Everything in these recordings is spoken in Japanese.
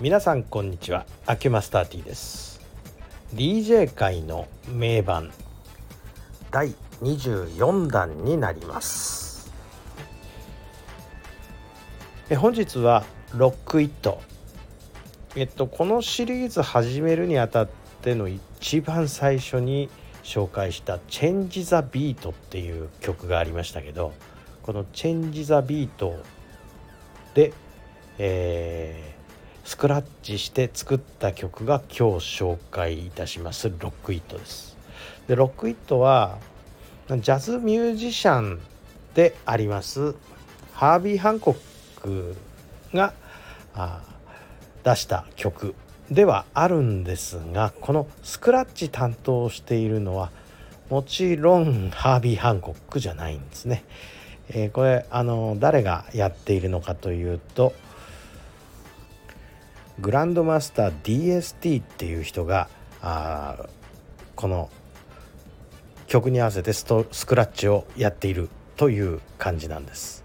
皆さんこんにちは。アキュマスター T です。DJ 界の名盤。第24弾になります。え本日は Rock It。えっとこのシリーズ始めるにあたっての一番最初に紹介した「チェンジ・ザ・ビート」っていう曲がありましたけどこの「 Change the Beat」で、えー、スクラッチして作った曲が今日紹介いたしますロックイットです。でロックイットはジャズミュージシャンでありますハービー・ハンコックが出した曲ではあるんですがこのスクラッチ担当しているのはもちろんハービー・ハンコックじゃないんですね。えー、これあの誰がやっているのかというとグランドマスター DST っていう人があこの曲に合わせてストスクラッチをやっているという感じなんです。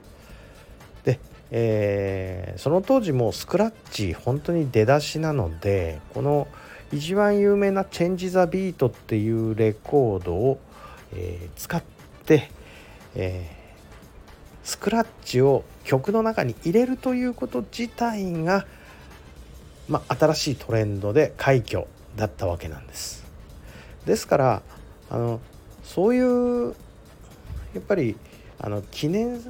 で、えー、その当時もスクラッチ本当に出だしなのでこの一番有名な「チェンジ・ザ・ビート」っていうレコードを、えー、使って、えースクラッチを曲の中に入れるということ自体が、まあ、新しいトレンドで快挙だったわけなんです。ですからあのそういうやっぱりあの記念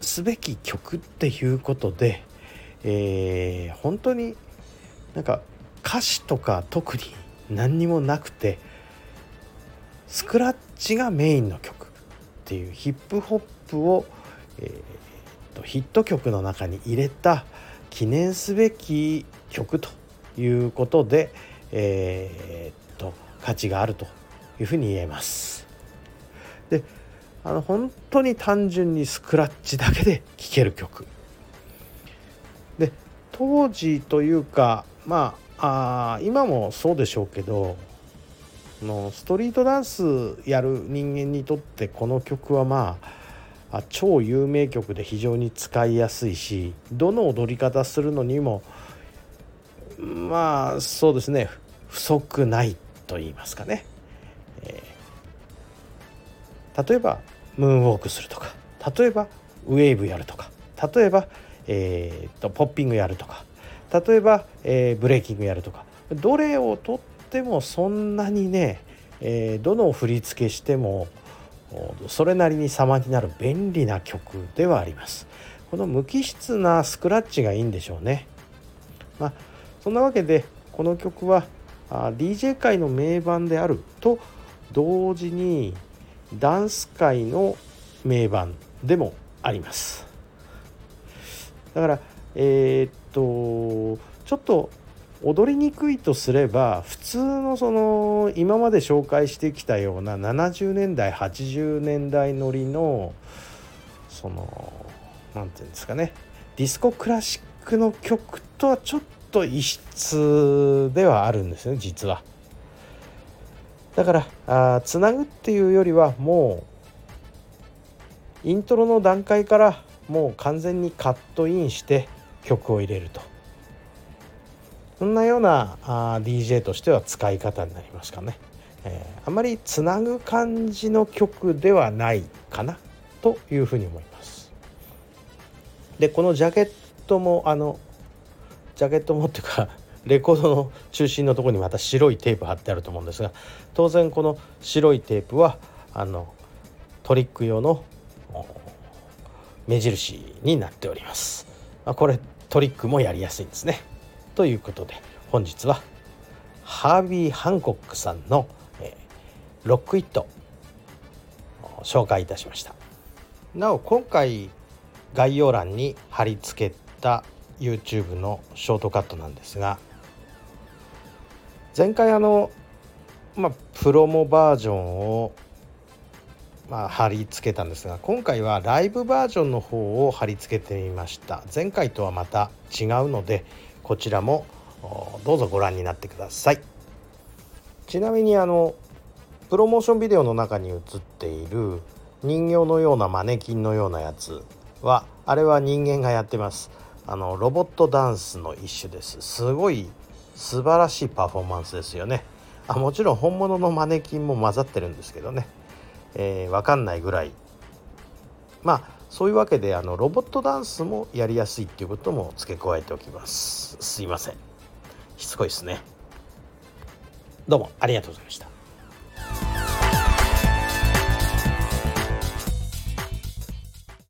すべき曲っていうことで、えー、本当になんか歌詞とか特に何にもなくてスクラッチがメインの曲っていうヒップホップをえー、とヒット曲の中に入れた記念すべき曲ということで、えー、と価値があるというふうに言えます。であの本当に単純にスクラッチだけで聴ける曲。で当時というかまああ今もそうでしょうけどのストリートダンスやる人間にとってこの曲はまああ超有名曲で非常に使いやすいしどの踊り方するのにもまあそうですね不足ないと言いますかね、えー、例えばムーンウォークするとか例えばウェーブやるとか例えば、えーと、ポッピングやるとか例えば、えー、ブレーキングやるとかどれをとってもそんなにね、えー、どの振り付けしてもそれなりに様になる便利な曲ではあります。この無機質なスクラッチがいいんでしょうね。まあそんなわけでこの曲はあ DJ 界の名盤であると同時にダンス界の名盤でもあります。だからえー、っとちょっと踊りにくいとすれば普通のその今まで紹介してきたような70年代80年代乗りのその何て言うんですかねディスコクラシックの曲とはちょっと異質ではあるんですね実は。だからつなぐっていうよりはもうイントロの段階からもう完全にカットインして曲を入れると。そんなようなあ DJ としては使い方になりますかね、えー、あまりつなぐ感じの曲ではないかなというふうに思いますでこのジャケットもあのジャケットも っていうかレコードの中心のところにまた白いテープ貼ってあると思うんですが当然この白いテープはあのトリック用の目印になっております。ま、これトリックもやりやすいんですね。ということで本日はハービー・ハンコックさんの、えー、ロックイット紹介いたしました。なお今回概要欄に貼り付けた YouTube のショートカットなんですが前回あのまあプロモバージョンをまあ、貼り付けたんですが今回はライブバージョンの方を貼り付けてみました。前回とはまた違うのでこちらもどうぞご覧になってください。ちなみにあのプロモーションビデオの中に映っている人形のようなマネキンのようなやつはあれは人間がやってます。あのロボットダンスの一種です。すごい素晴らしいパフォーマンスですよね。あもちろん本物のマネキンも混ざってるんですけどね、えー、分かんないぐらい。まあそういうわけであのロボットダンスもやりやすいっていうことも付け加えておきます。すいません。しつこいですね。どうもありがとうございました。